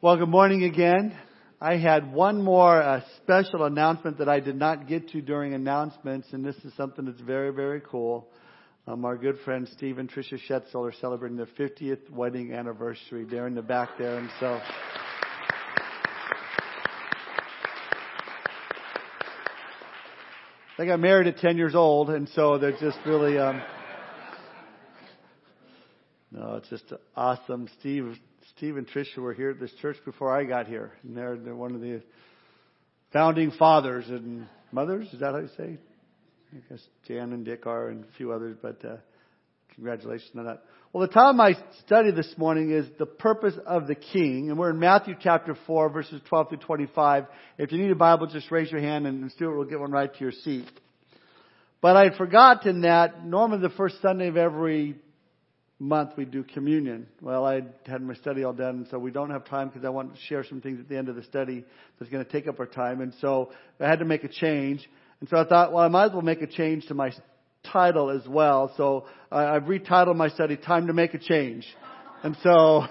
Well, good morning again. I had one more uh, special announcement that I did not get to during announcements, and this is something that's very, very cool. Um, our good friend Steve and Tricia Schetzel are celebrating their 50th wedding anniversary. They're in the back there, and so. They got married at 10 years old, and so they're just really, um, no, it's just awesome. Steve Steve and Tricia were here at this church before I got here, and they're, they're one of the founding fathers and mothers. Is that how you say? I guess Jan and Dick are, and a few others. But uh, congratulations on that. Well, the time I study this morning is the purpose of the King, and we're in Matthew chapter four, verses 12 through 25. If you need a Bible, just raise your hand, and Stuart will get one right to your seat. But I had forgotten that normally the first Sunday of every month we do communion. Well, I had my study all done, so we don't have time because I want to share some things at the end of the study that's going to take up our time. And so I had to make a change. And so I thought, well, I might as well make a change to my title as well. So I've retitled my study, Time to Make a Change. And so,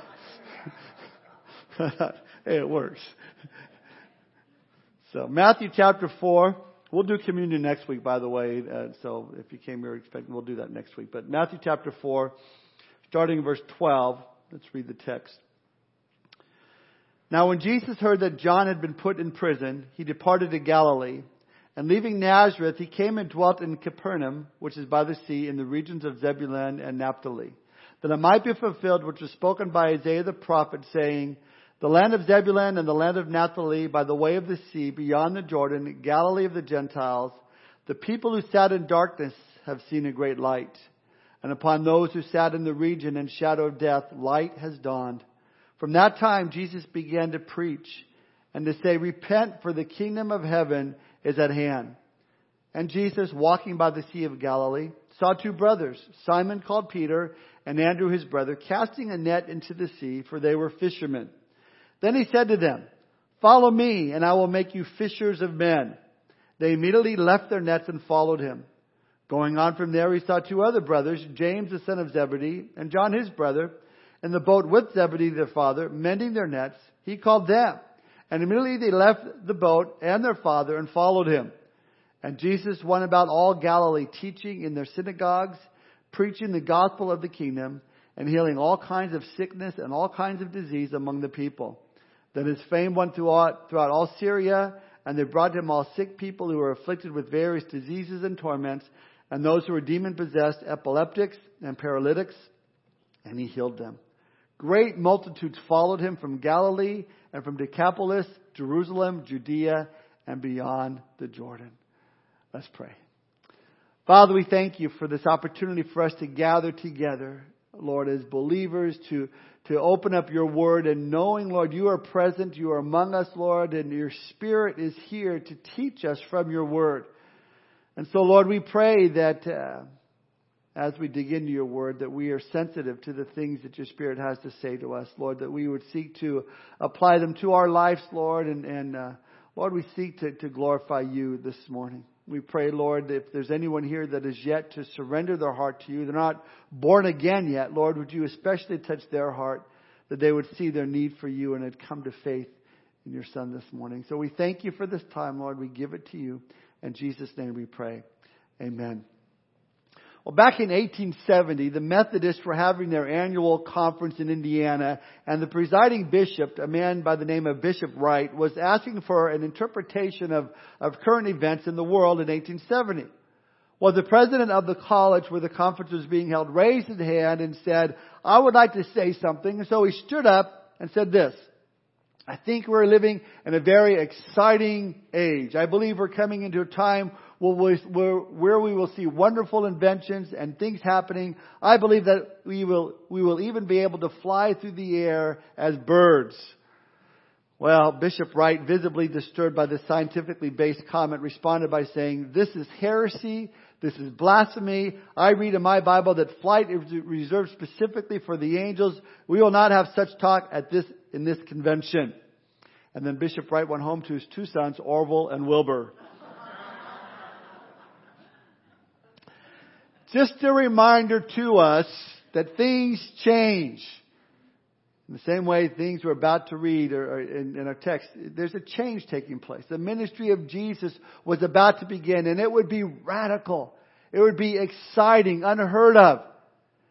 hey, it works. So Matthew chapter 4. We'll do communion next week, by the way. Uh, so if you came here expecting, we'll do that next week. But Matthew chapter 4 starting in verse 12. Let's read the text. Now when Jesus heard that John had been put in prison, he departed to Galilee. And leaving Nazareth, he came and dwelt in Capernaum, which is by the sea, in the regions of Zebulun and Naphtali, that it might be fulfilled which was spoken by Isaiah the prophet, saying, The land of Zebulun and the land of Naphtali, by the way of the sea, beyond the Jordan, Galilee of the Gentiles, the people who sat in darkness have seen a great light. And upon those who sat in the region and shadow of death, light has dawned. From that time, Jesus began to preach and to say, Repent, for the kingdom of heaven is at hand. And Jesus, walking by the Sea of Galilee, saw two brothers, Simon called Peter and Andrew his brother, casting a net into the sea, for they were fishermen. Then he said to them, Follow me, and I will make you fishers of men. They immediately left their nets and followed him. Going on from there, he saw two other brothers, James the son of Zebedee, and John his brother, in the boat with Zebedee their father, mending their nets. He called them. And immediately they left the boat and their father and followed him. And Jesus went about all Galilee, teaching in their synagogues, preaching the gospel of the kingdom, and healing all kinds of sickness and all kinds of disease among the people. Then his fame went throughout, throughout all Syria, and they brought him all sick people who were afflicted with various diseases and torments, and those who were demon possessed, epileptics and paralytics, and he healed them. Great multitudes followed him from Galilee and from Decapolis, Jerusalem, Judea, and beyond the Jordan. Let's pray. Father, we thank you for this opportunity for us to gather together, Lord, as believers to, to open up your word and knowing, Lord, you are present, you are among us, Lord, and your spirit is here to teach us from your word. And so, Lord, we pray that uh, as we dig into your word, that we are sensitive to the things that your Spirit has to say to us, Lord, that we would seek to apply them to our lives, Lord, and, and uh, Lord, we seek to, to glorify you this morning. We pray, Lord, if there's anyone here that is yet to surrender their heart to you, they're not born again yet, Lord, would you especially touch their heart that they would see their need for you and had come to faith in your Son this morning. So we thank you for this time, Lord. We give it to you. In Jesus' name we pray. Amen. Well, back in 1870, the Methodists were having their annual conference in Indiana, and the presiding bishop, a man by the name of Bishop Wright, was asking for an interpretation of, of current events in the world in 1870. Well, the president of the college where the conference was being held raised his hand and said, I would like to say something. And so he stood up and said this. I think we're living in a very exciting age. I believe we're coming into a time where we will see wonderful inventions and things happening. I believe that we will, we will even be able to fly through the air as birds. Well, Bishop Wright, visibly disturbed by this scientifically based comment, responded by saying, this is heresy. This is blasphemy. I read in my Bible that flight is reserved specifically for the angels. We will not have such talk at this, in this convention. And then Bishop Wright went home to his two sons, Orville and Wilbur. Just a reminder to us that things change. In the same way, things we're about to read or, or in, in our text, there's a change taking place. The ministry of Jesus was about to begin, and it would be radical. It would be exciting, unheard of.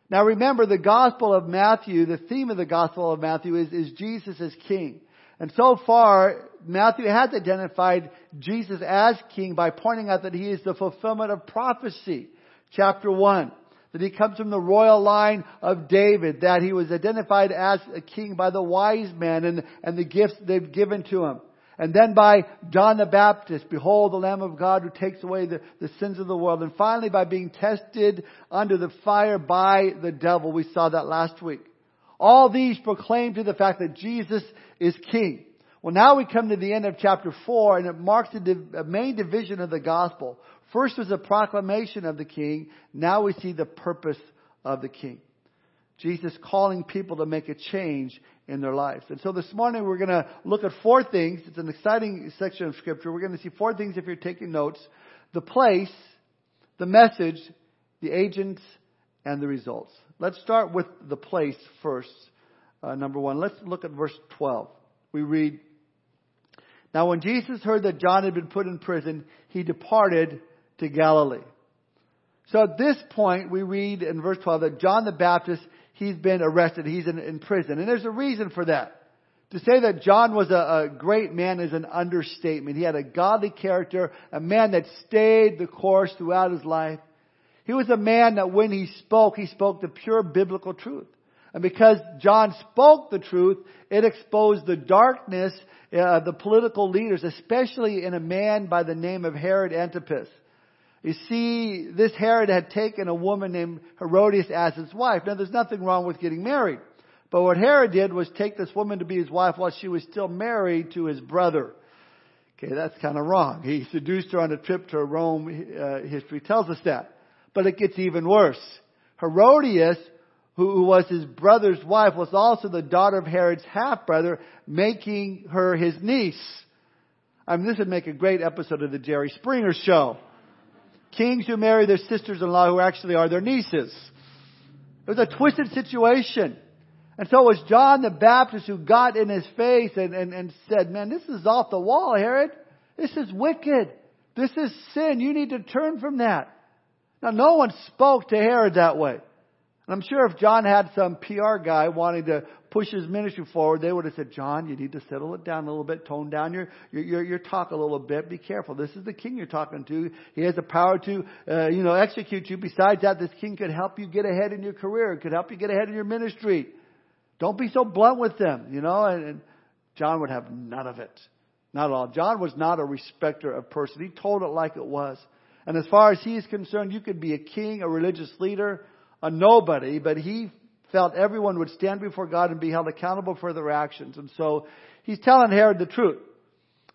Now remember, the Gospel of Matthew, the theme of the Gospel of Matthew is, is Jesus as King. And so far, Matthew has identified Jesus as King by pointing out that he is the fulfillment of prophecy. Chapter 1 that he comes from the royal line of David, that he was identified as a king by the wise men and, and the gifts they've given to him. And then by John the Baptist, behold the Lamb of God who takes away the, the sins of the world. And finally by being tested under the fire by the devil. We saw that last week. All these proclaim to the fact that Jesus is king. Well, now we come to the end of chapter 4 and it marks the main division of the gospel. First was a proclamation of the king. Now we see the purpose of the king. Jesus calling people to make a change in their lives. And so this morning we're going to look at four things. It's an exciting section of scripture. We're going to see four things if you're taking notes. The place, the message, the agents, and the results. Let's start with the place first. Uh, number one. Let's look at verse 12. We read, Now when Jesus heard that John had been put in prison, he departed to Galilee. So at this point, we read in verse 12 that John the Baptist, he's been arrested. He's in, in prison. And there's a reason for that. To say that John was a, a, great man is an understatement. He had a godly character, a man that stayed the course throughout his life. He was a man that when he spoke, he spoke the pure biblical truth. And because John spoke the truth, it exposed the darkness of uh, the political leaders, especially in a man by the name of Herod Antipas. You see, this Herod had taken a woman named Herodias as his wife. Now there's nothing wrong with getting married. But what Herod did was take this woman to be his wife while she was still married to his brother. Okay, that's kind of wrong. He seduced her on a trip to Rome. Uh, history tells us that. But it gets even worse. Herodias, who was his brother's wife, was also the daughter of Herod's half-brother, making her his niece. I mean, this would make a great episode of the Jerry Springer show. Kings who marry their sisters-in-law who actually are their nieces. It was a twisted situation. And so it was John the Baptist who got in his face and, and, and said, man, this is off the wall, Herod. This is wicked. This is sin. You need to turn from that. Now no one spoke to Herod that way. And I'm sure if John had some PR guy wanting to push his ministry forward, they would have said, John, you need to settle it down a little bit, tone down your, your, your, your talk a little bit, be careful. This is the king you're talking to. He has the power to, uh, you know, execute you. Besides that, this king could help you get ahead in your career, could help you get ahead in your ministry. Don't be so blunt with them, you know, and, and John would have none of it. Not at all. John was not a respecter of person. He told it like it was. And as far as he is concerned, you could be a king, a religious leader, a nobody, but he felt everyone would stand before God and be held accountable for their actions. And so he's telling Herod the truth.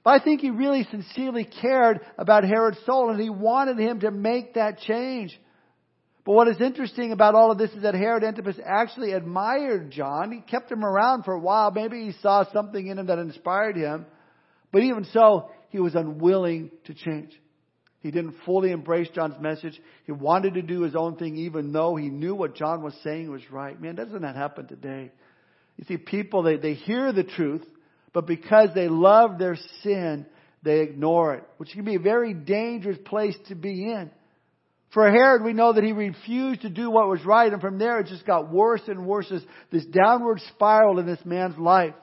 But I think he really sincerely cared about Herod's soul and he wanted him to make that change. But what is interesting about all of this is that Herod Antipas actually admired John. He kept him around for a while. Maybe he saw something in him that inspired him. But even so, he was unwilling to change. He didn't fully embrace John's message. He wanted to do his own thing even though he knew what John was saying was right. Man, doesn't that happen today? You see, people, they, they hear the truth, but because they love their sin, they ignore it, which can be a very dangerous place to be in. For Herod, we know that he refused to do what was right, and from there it just got worse and worse, this, this downward spiral in this man's life.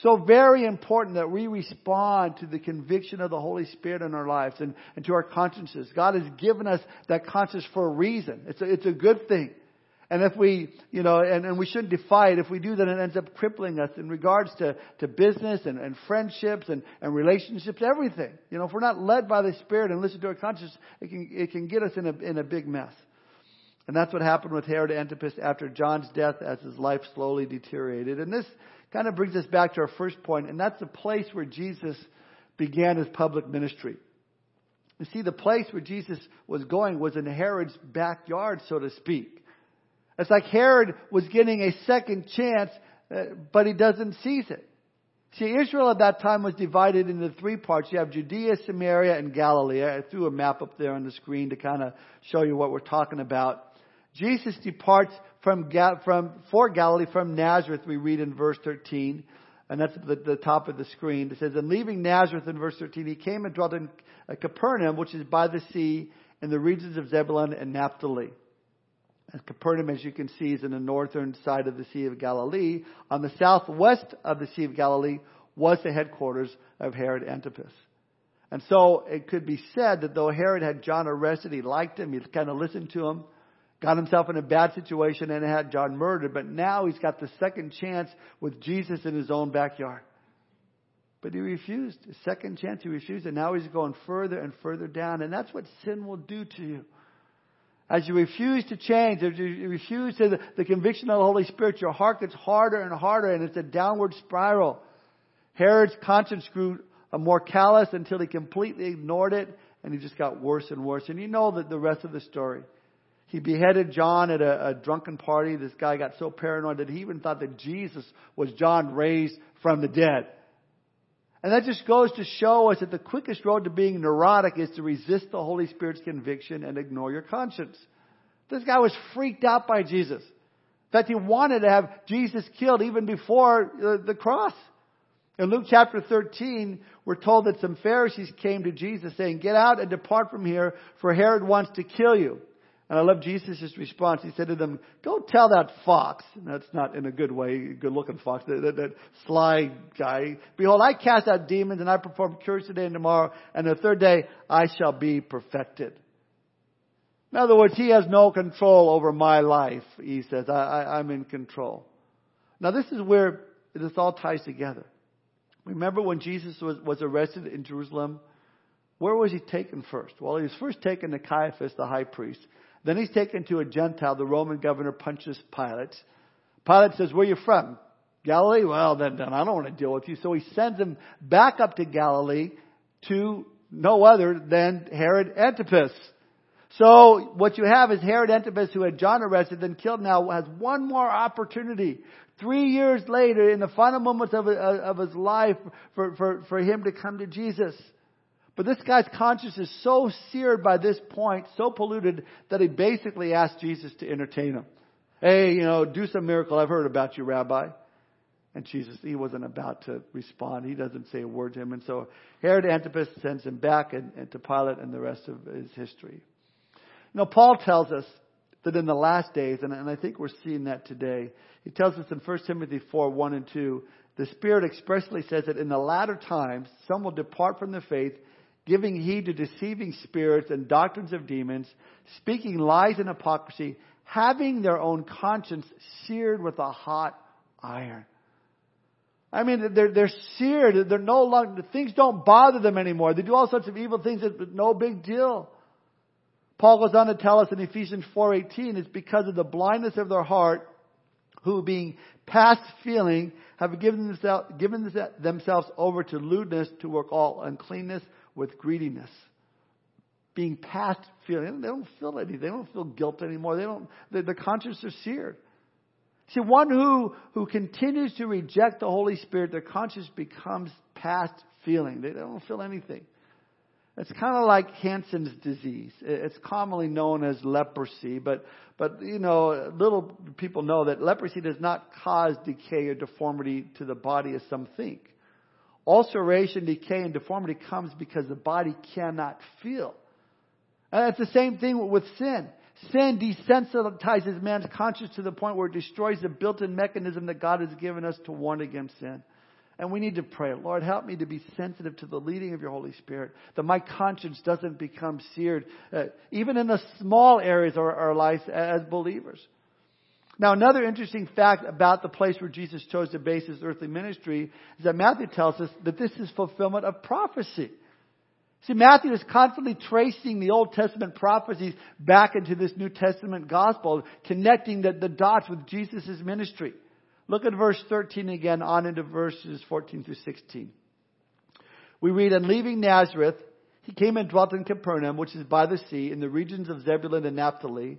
So very important that we respond to the conviction of the Holy Spirit in our lives and, and to our consciences. God has given us that conscience for a reason. It's a, it's a good thing. And if we, you know, and, and we shouldn't defy it, if we do, then it ends up crippling us in regards to, to business and, and friendships and, and relationships, everything. You know, if we're not led by the Spirit and listen to our conscience, it can, it can get us in a, in a big mess. And that's what happened with Herod Antipas after John's death as his life slowly deteriorated. And this kind of brings us back to our first point, and that's the place where Jesus began his public ministry. You see, the place where Jesus was going was in Herod's backyard, so to speak. It's like Herod was getting a second chance, uh, but he doesn't seize it. See, Israel at that time was divided into three parts. You have Judea, Samaria, and Galilee. I threw a map up there on the screen to kind of show you what we're talking about. Jesus departs from, from, for Galilee from Nazareth, we read in verse 13. And that's the, the top of the screen. It says, And leaving Nazareth in verse 13, he came and dwelt in uh, Capernaum, which is by the sea, in the regions of Zebulun and Naphtali. And Capernaum, as you can see, is in the northern side of the Sea of Galilee. On the southwest of the Sea of Galilee was the headquarters of Herod Antipas. And so it could be said that though Herod had John arrested, he liked him, he kind of listened to him, got himself in a bad situation and had John murdered, but now he's got the second chance with Jesus in his own backyard. But he refused. A second chance, he refused, and now he's going further and further down, and that's what sin will do to you. As you refuse to change, as you refuse to the, the conviction of the Holy Spirit, your heart gets harder and harder, and it's a downward spiral. Herod's conscience grew uh, more callous until he completely ignored it, and he just got worse and worse. And you know that the rest of the story. He beheaded John at a, a, drunken party. This guy got so paranoid that he even thought that Jesus was John raised from the dead. And that just goes to show us that the quickest road to being neurotic is to resist the Holy Spirit's conviction and ignore your conscience. This guy was freaked out by Jesus. In fact, he wanted to have Jesus killed even before the cross. In Luke chapter 13, we're told that some Pharisees came to Jesus saying, Get out and depart from here, for Herod wants to kill you. And I love Jesus' response. He said to them, Go tell that fox. and That's not in a good way, good looking fox, that, that, that, sly guy. Behold, I cast out demons and I perform cures today and tomorrow, and the third day I shall be perfected. In other words, he has no control over my life, he says. I, I, I'm in control. Now, this is where this all ties together. Remember when Jesus was, was arrested in Jerusalem? Where was he taken first? Well, he was first taken to Caiaphas, the high priest. Then he's taken to a Gentile, the Roman governor Pontius Pilate. Pilate says, Where are you from? Galilee? Well, then, then I don't want to deal with you. So he sends him back up to Galilee to no other than Herod Antipas. So what you have is Herod Antipas, who had John arrested and killed now, has one more opportunity. Three years later, in the final moments of, of his life, for, for, for him to come to Jesus. But this guy's conscience is so seared by this point, so polluted, that he basically asked Jesus to entertain him. Hey, you know, do some miracle. I've heard about you, Rabbi. And Jesus, he wasn't about to respond. He doesn't say a word to him. And so Herod Antipas sends him back and, and to Pilate, and the rest of his history. Now, Paul tells us that in the last days, and, and I think we're seeing that today, he tells us in 1 Timothy 4, 1 and 2, the Spirit expressly says that in the latter times, some will depart from the faith, giving heed to deceiving spirits and doctrines of demons, speaking lies and hypocrisy, having their own conscience seared with a hot iron. I mean, they're, they're seared. They're no longer, things don't bother them anymore. They do all sorts of evil things. It's no big deal. Paul goes on to tell us in Ephesians 4.18, it's because of the blindness of their heart, who being past feeling, have given themselves, given themselves over to lewdness to work all uncleanness with greediness. Being past feeling. They don't feel anything. They don't feel guilt anymore. They don't, the, their conscience are seared. See, one who, who continues to reject the Holy Spirit, their conscience becomes past feeling. They don't feel anything. It's kind of like Hansen's disease. It's commonly known as leprosy, but, but, you know, little people know that leprosy does not cause decay or deformity to the body as some think. Ulceration, decay, and deformity comes because the body cannot feel. And it's the same thing with sin. Sin desensitizes man's conscience to the point where it destroys the built-in mechanism that God has given us to warn against sin. And we need to pray, Lord, help me to be sensitive to the leading of your Holy Spirit, that my conscience doesn't become seared, uh, even in the small areas of our, our lives as believers. Now, another interesting fact about the place where Jesus chose to base his earthly ministry is that Matthew tells us that this is fulfillment of prophecy. See, Matthew is constantly tracing the Old Testament prophecies back into this New Testament gospel, connecting the, the dots with Jesus' ministry. Look at verse 13 again, on into verses 14 through 16. We read, And leaving Nazareth, he came and dwelt in Capernaum, which is by the sea, in the regions of Zebulun and Naphtali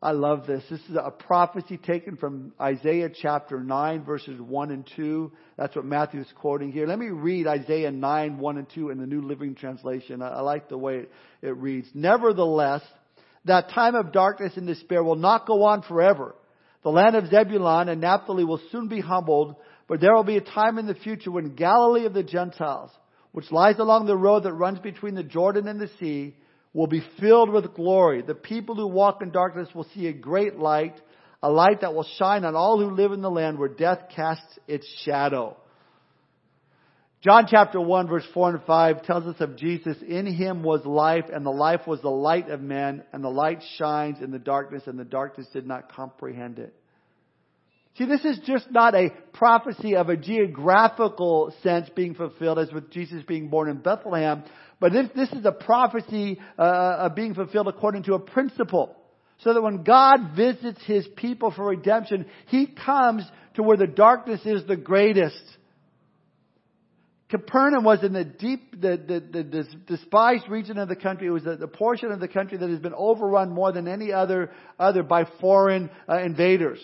I love this. This is a prophecy taken from Isaiah chapter 9 verses 1 and 2. That's what Matthew is quoting here. Let me read Isaiah 9, 1 and 2 in the New Living Translation. I, I like the way it, it reads. Nevertheless, that time of darkness and despair will not go on forever. The land of Zebulun and Naphtali will soon be humbled, but there will be a time in the future when Galilee of the Gentiles, which lies along the road that runs between the Jordan and the sea, will be filled with glory. The people who walk in darkness will see a great light, a light that will shine on all who live in the land where death casts its shadow. John chapter 1 verse 4 and 5 tells us of Jesus, in him was life and the life was the light of men and the light shines in the darkness and the darkness did not comprehend it. See, this is just not a prophecy of a geographical sense being fulfilled as with Jesus being born in Bethlehem, but this, this is a prophecy uh, of being fulfilled according to a principle. So that when God visits His people for redemption, He comes to where the darkness is the greatest. Capernaum was in the deep, the, the, the, despised region of the country. It was the, the, portion of the country that has been overrun more than any other, other by foreign uh, invaders.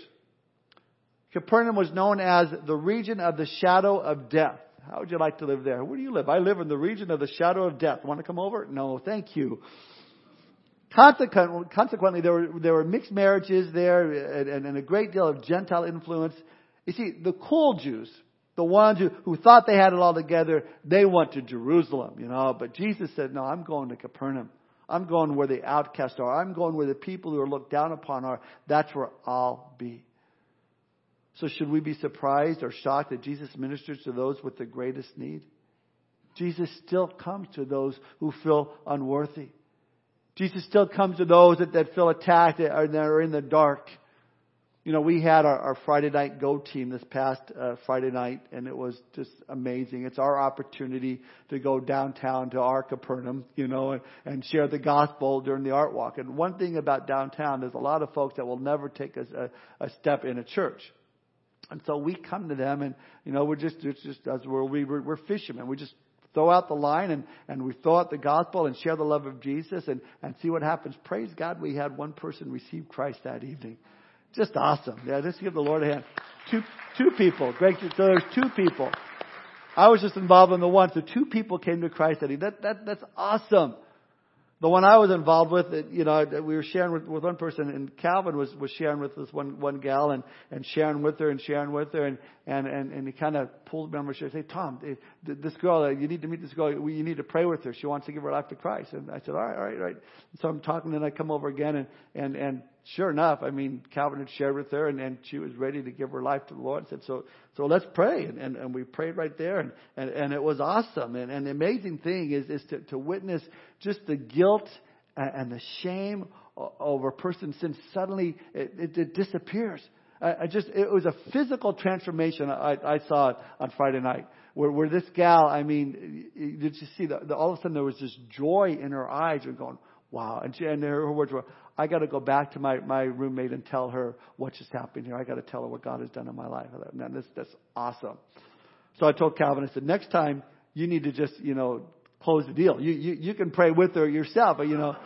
Capernaum was known as the region of the shadow of death. How would you like to live there? Where do you live? I live in the region of the shadow of death. Want to come over? No, thank you. Consequently, there, were, there were mixed marriages there and, and a great deal of Gentile influence. You see, the cool Jews, the ones who, who thought they had it all together, they went to Jerusalem, you know. But Jesus said, no, I'm going to Capernaum. I'm going where the outcasts are. I'm going where the people who are looked down upon are. That's where I'll be. So should we be surprised or shocked that Jesus ministers to those with the greatest need? Jesus still comes to those who feel unworthy. Jesus still comes to those that, that feel attacked or that are in the dark. You know, we had our, our Friday night go team this past uh, Friday night, and it was just amazing. It's our opportunity to go downtown to our Capernaum, you know, and, and share the gospel during the art walk. And one thing about downtown, there's a lot of folks that will never take a, a, a step in a church. And so we come to them and, you know, we're just, it's just, as we're, we, we're, we're fishermen. We just throw out the line and, and we throw out the gospel and share the love of Jesus and, and see what happens. Praise God we had one person receive Christ that evening. Just awesome. Yeah, just give the Lord a hand. Two, two people. Great. So there's two people. I was just involved in the one. So two people came to Christ that evening. That, that, that's awesome. The one I was involved with, you know, we were sharing with, with one person, and Calvin was, was sharing with this one, one gal, and, and sharing with her, and sharing with her, and, and, and, and he kind of pulled me on my said, Tom, this girl, uh, you need to meet this girl, you need to pray with her. She wants to give her life to Christ. And I said, all right, all right, all right. So I'm talking, and I come over again, and, and, and sure enough, I mean, Calvin had shared with her, and, and she was ready to give her life to the Lord. I said, so, so let's pray. And, and, and we prayed right there, and, and, and it was awesome. And, and the amazing thing is, is to, to witness just the guilt and the shame over a person's sin suddenly it, it, it disappears. I, I, just it was a physical transformation I, I saw it on Friday night where, where this gal I mean did you see that all of a sudden there was this joy in her eyes and going wow and, she, and her words were I got to go back to my, my roommate and tell her what just happened here. I got to tell her what God has done in my life. I thought, man, this, that's awesome. So I told Calvin, I said, next time you need to just, you know, close the deal. You, you, you can pray with her yourself, but you know,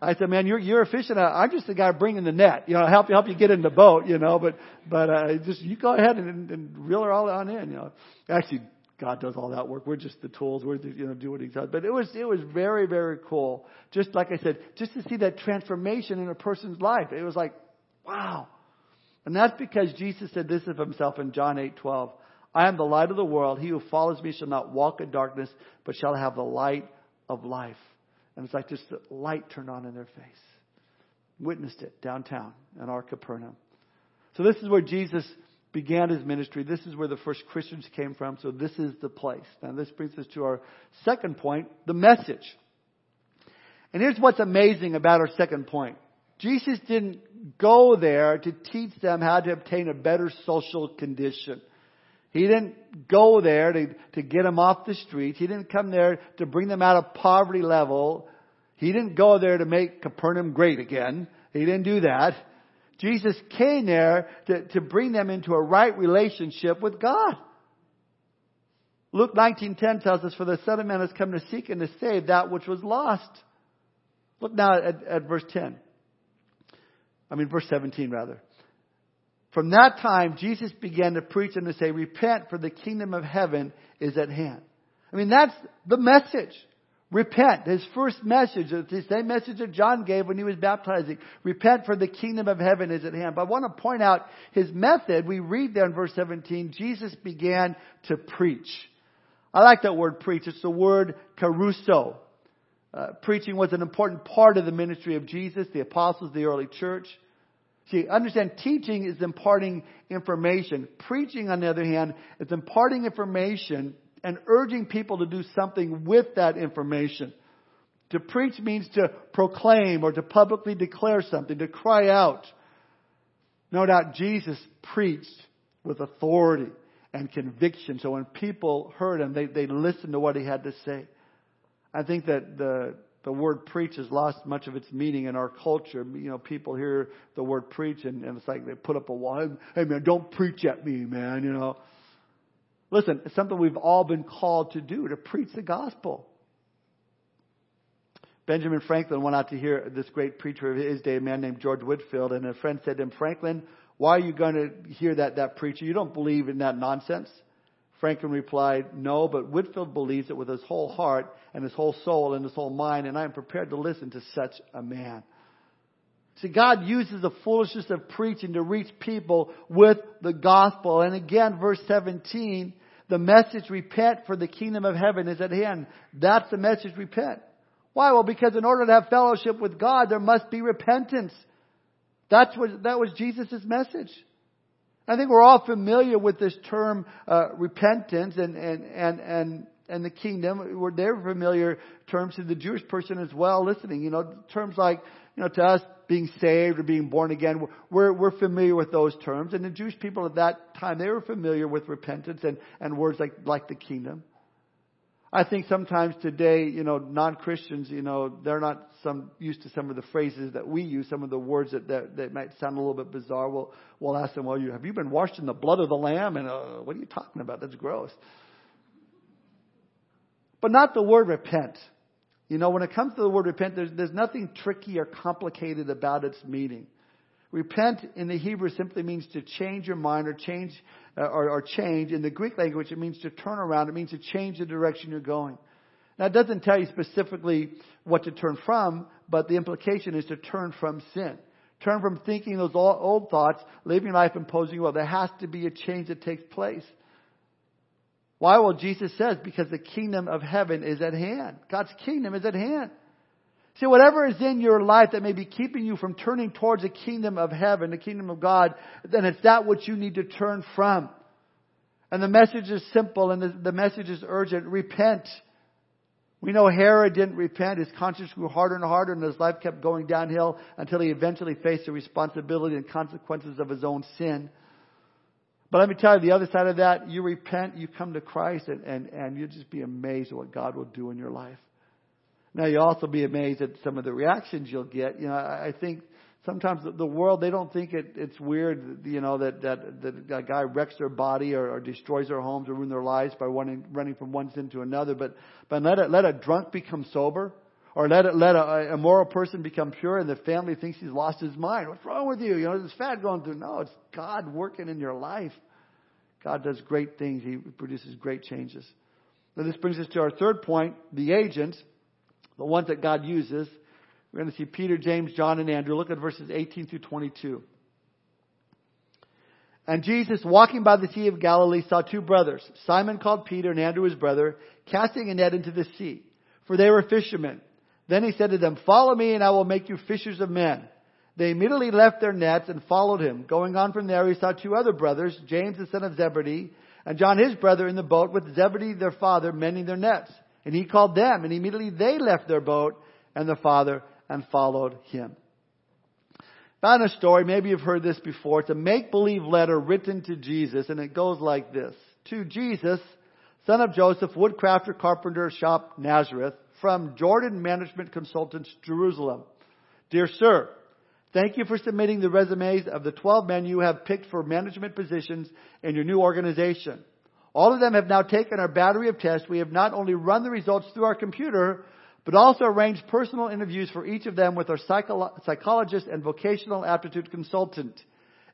I said, man, you're, you're fishing. I'm just the guy bringing the net, you know, help you, help you get in the boat, you know, but, but, uh, just, you go ahead and, and reel her all on in, you know. Actually, God does all that work. We're just the tools. We're the, you know do what He does. But it was it was very very cool. Just like I said, just to see that transformation in a person's life. It was like, wow. And that's because Jesus said this of Himself in John eight twelve. I am the light of the world. He who follows me shall not walk in darkness, but shall have the light of life. And it's like just the light turned on in their face. Witnessed it downtown in our Capernaum. So this is where Jesus began his ministry. This is where the first Christians came from. So this is the place. Now this brings us to our second point, the message. And here's what's amazing about our second point. Jesus didn't go there to teach them how to obtain a better social condition. He didn't go there to, to get them off the streets. He didn't come there to bring them out of poverty level. He didn't go there to make Capernaum great again. He didn't do that. Jesus came there to, to bring them into a right relationship with God. Luke 19:10 tells us, "For the Son of Man has come to seek and to save that which was lost." Look now at, at verse 10. I mean, verse 17 rather. From that time, Jesus began to preach and to say, repent for the kingdom of heaven is at hand. I mean, that's the message. Repent. His first message, it's the same message that John gave when he was baptizing. Repent for the kingdom of heaven is at hand. But I want to point out his method. We read there in verse 17, Jesus began to preach. I like that word preach. It's the word kerusso. Uh, preaching was an important part of the ministry of Jesus, the apostles, the early church. See, understand teaching is imparting information. Preaching, on the other hand, is imparting information and urging people to do something with that information. To preach means to proclaim or to publicly declare something, to cry out. No doubt Jesus preached with authority and conviction. So when people heard him, they, they listened to what he had to say. I think that the the word preach has lost much of its meaning in our culture. You know, people hear the word preach and, and it's like they put up a wall. Hey man, don't preach at me, man, you know. Listen, it's something we've all been called to do, to preach the gospel. Benjamin Franklin went out to hear this great preacher of his day, a man named George Whitefield, and a friend said to him, Franklin, why are you going to hear that, that preacher? You don't believe in that nonsense. Franklin replied, No, but Whitfield believes it with his whole heart and his whole soul and his whole mind, and I am prepared to listen to such a man. See, God uses the foolishness of preaching to reach people with the gospel. And again, verse 17, the message repent for the kingdom of heaven is at hand. That's the message repent. Why? Well, because in order to have fellowship with God, there must be repentance. That's what, that was Jesus' message. I think we're all familiar with this term uh, repentance and and and and and the kingdom. We're they're familiar terms to the Jewish person as well. Listening, you know, terms like you know to us being saved or being born again. We're we're familiar with those terms, and the Jewish people at that time they were familiar with repentance and and words like like the kingdom. I think sometimes today, you know, non-Christians, you know, they're not some used to some of the phrases that we use, some of the words that that, that might sound a little bit bizarre. We'll we'll ask them, well, you have you been washed in the blood of the lamb? And uh, what are you talking about? That's gross. But not the word repent. You know, when it comes to the word repent, there's there's nothing tricky or complicated about its meaning. Repent in the Hebrew simply means to change your mind or change uh, or, or change. In the Greek language, it means to turn around. It means to change the direction you're going. Now, it doesn't tell you specifically what to turn from, but the implication is to turn from sin. Turn from thinking those old thoughts, living life imposing will. There has to be a change that takes place. Why? Well, Jesus says, because the kingdom of heaven is at hand. God's kingdom is at hand. See, whatever is in your life that may be keeping you from turning towards the kingdom of heaven, the kingdom of God, then it's that which you need to turn from. And the message is simple and the, the message is urgent. Repent. We know Herod didn't repent. His conscience grew harder and harder and his life kept going downhill until he eventually faced the responsibility and consequences of his own sin. But let me tell you, the other side of that, you repent, you come to Christ, and, and, and you'll just be amazed at what God will do in your life. Now you'll also be amazed at some of the reactions you'll get. You know, I, I think sometimes the world they don't think it, it's weird, you know, that that that a guy wrecks their body or, or destroys their homes or ruins their lives by running running from one sin to another. But but let a, let a drunk become sober, or let a, let a, a moral person become pure, and the family thinks he's lost his mind. What's wrong with you? You know, this fad going through. No, it's God working in your life. God does great things. He produces great changes. Now this brings us to our third point: the agents the ones that God uses. We're going to see Peter, James, John, and Andrew. Look at verses 18 through 22. And Jesus, walking by the Sea of Galilee, saw two brothers, Simon called Peter and Andrew his brother, casting a net into the sea, for they were fishermen. Then he said to them, Follow me, and I will make you fishers of men. They immediately left their nets and followed him. Going on from there, he saw two other brothers, James the son of Zebedee, and John his brother in the boat with Zebedee their father, mending their nets. And he called them, and immediately they left their boat and the father and followed him. Found a story, maybe you've heard this before. It's a make-believe letter written to Jesus, and it goes like this. To Jesus, son of Joseph, woodcrafter, carpenter, shop, Nazareth, from Jordan Management Consultants, Jerusalem. Dear sir, thank you for submitting the resumes of the 12 men you have picked for management positions in your new organization. All of them have now taken our battery of tests. We have not only run the results through our computer, but also arranged personal interviews for each of them with our psycholo- psychologist and vocational aptitude consultant.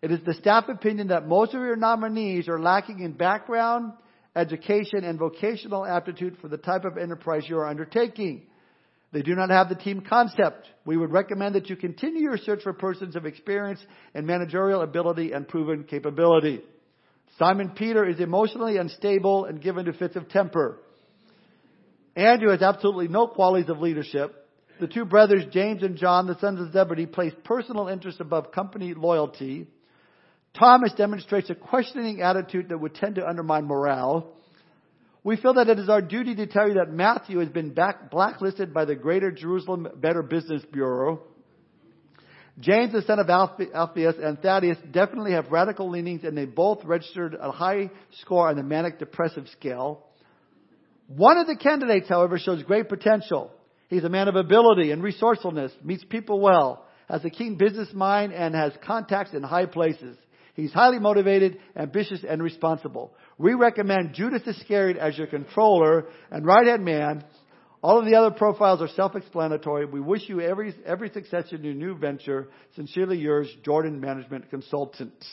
It is the staff opinion that most of your nominees are lacking in background, education, and vocational aptitude for the type of enterprise you are undertaking. They do not have the team concept. We would recommend that you continue your search for persons of experience and managerial ability and proven capability. Simon Peter is emotionally unstable and given to fits of temper. Andrew has absolutely no qualities of leadership. The two brothers, James and John, the sons of Zebedee, place personal interest above company loyalty. Thomas demonstrates a questioning attitude that would tend to undermine morale. We feel that it is our duty to tell you that Matthew has been back, blacklisted by the Greater Jerusalem Better Business Bureau. James, the son of Alphaeus, and Thaddeus definitely have radical leanings, and they both registered a high score on the manic depressive scale. One of the candidates, however, shows great potential. He's a man of ability and resourcefulness, meets people well, has a keen business mind, and has contacts in high places. He's highly motivated, ambitious, and responsible. We recommend Judas Iscariot as your controller and right hand man. All of the other profiles are self-explanatory. We wish you every, every success in your new venture. Sincerely yours, Jordan Management Consultants.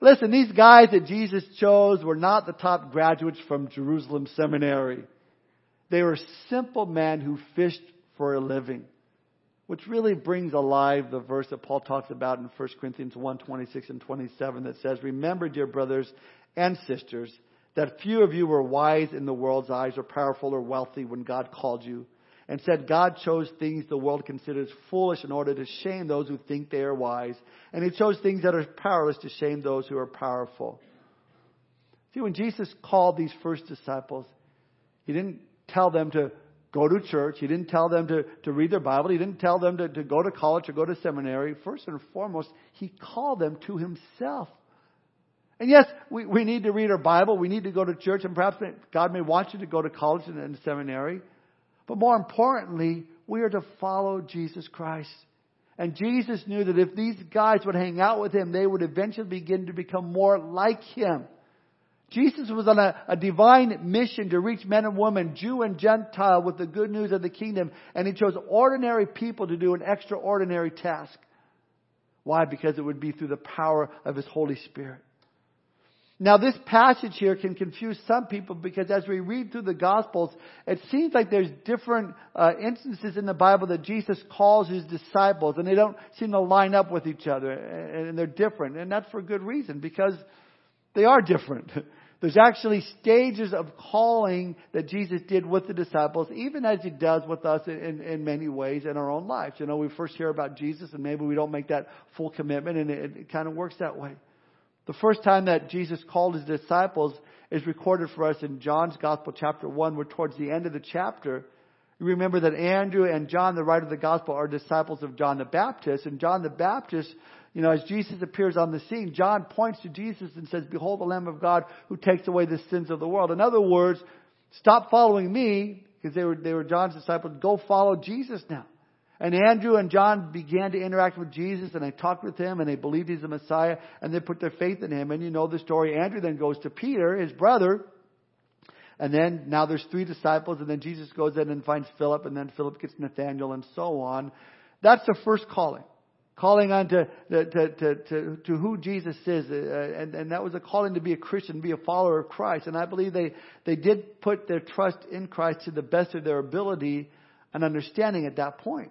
Listen, these guys that Jesus chose were not the top graduates from Jerusalem Seminary. They were simple men who fished for a living which really brings alive the verse that Paul talks about in 1 Corinthians 1 26 and 27 that says, Remember, dear brothers and sisters, that few of you were wise in the world's eyes or powerful or wealthy when God called you, and said God chose things the world considers foolish in order to shame those who think they are wise, and He chose things that are powerless to shame those who are powerful. See, when Jesus called these first disciples, He didn't tell them to go to church. He didn't tell them to, to read their Bible. He didn't tell them to, to go to college or go to seminary. First and foremost, he called them to himself. And yes, we, we need to read our Bible. We need to go to church. And perhaps God may want you to go to college and, and seminary. But more importantly, we are to follow Jesus Christ. And Jesus knew that if these guys would hang out with him, they would eventually begin to become more like him. Jesus was on a, a, divine mission to reach men and women, Jew and Gentile, with the good news of the kingdom, and he chose ordinary people to do an extraordinary task. Why? Because it would be through the power of his Holy Spirit. Now, this passage here can confuse some people because as we read through the Gospels, it seems like there's different uh, instances in the Bible that Jesus calls his disciples, and they don't seem to line up with each other, and they're different. And that's for good reason, because they are different. There's actually stages of calling that Jesus did with the disciples, even as he does with us in, in many ways in our own lives. You know, we first hear about Jesus and maybe we don't make that full commitment and it, it kind of works that way. The first time that Jesus called his disciples is recorded for us in John's Gospel chapter 1. We're towards the end of the chapter. You remember that Andrew and John, the writer of the Gospel, are disciples of John the Baptist. And John the Baptist you know, as Jesus appears on the scene, John points to Jesus and says, Behold the Lamb of God who takes away the sins of the world. In other words, stop following me, because they were, they were John's disciples, go follow Jesus now. And Andrew and John began to interact with Jesus and they talked with him and they believed he's the Messiah and they put their faith in him. And you know the story. Andrew then goes to Peter, his brother, and then now there's three disciples and then Jesus goes in and finds Philip and then Philip gets Nathaniel and so on. That's the first calling calling on to, to, to, to, to who Jesus is. Uh, and, and that was a calling to be a Christian, be a follower of Christ. And I believe they, they did put their trust in Christ to the best of their ability and understanding at that point.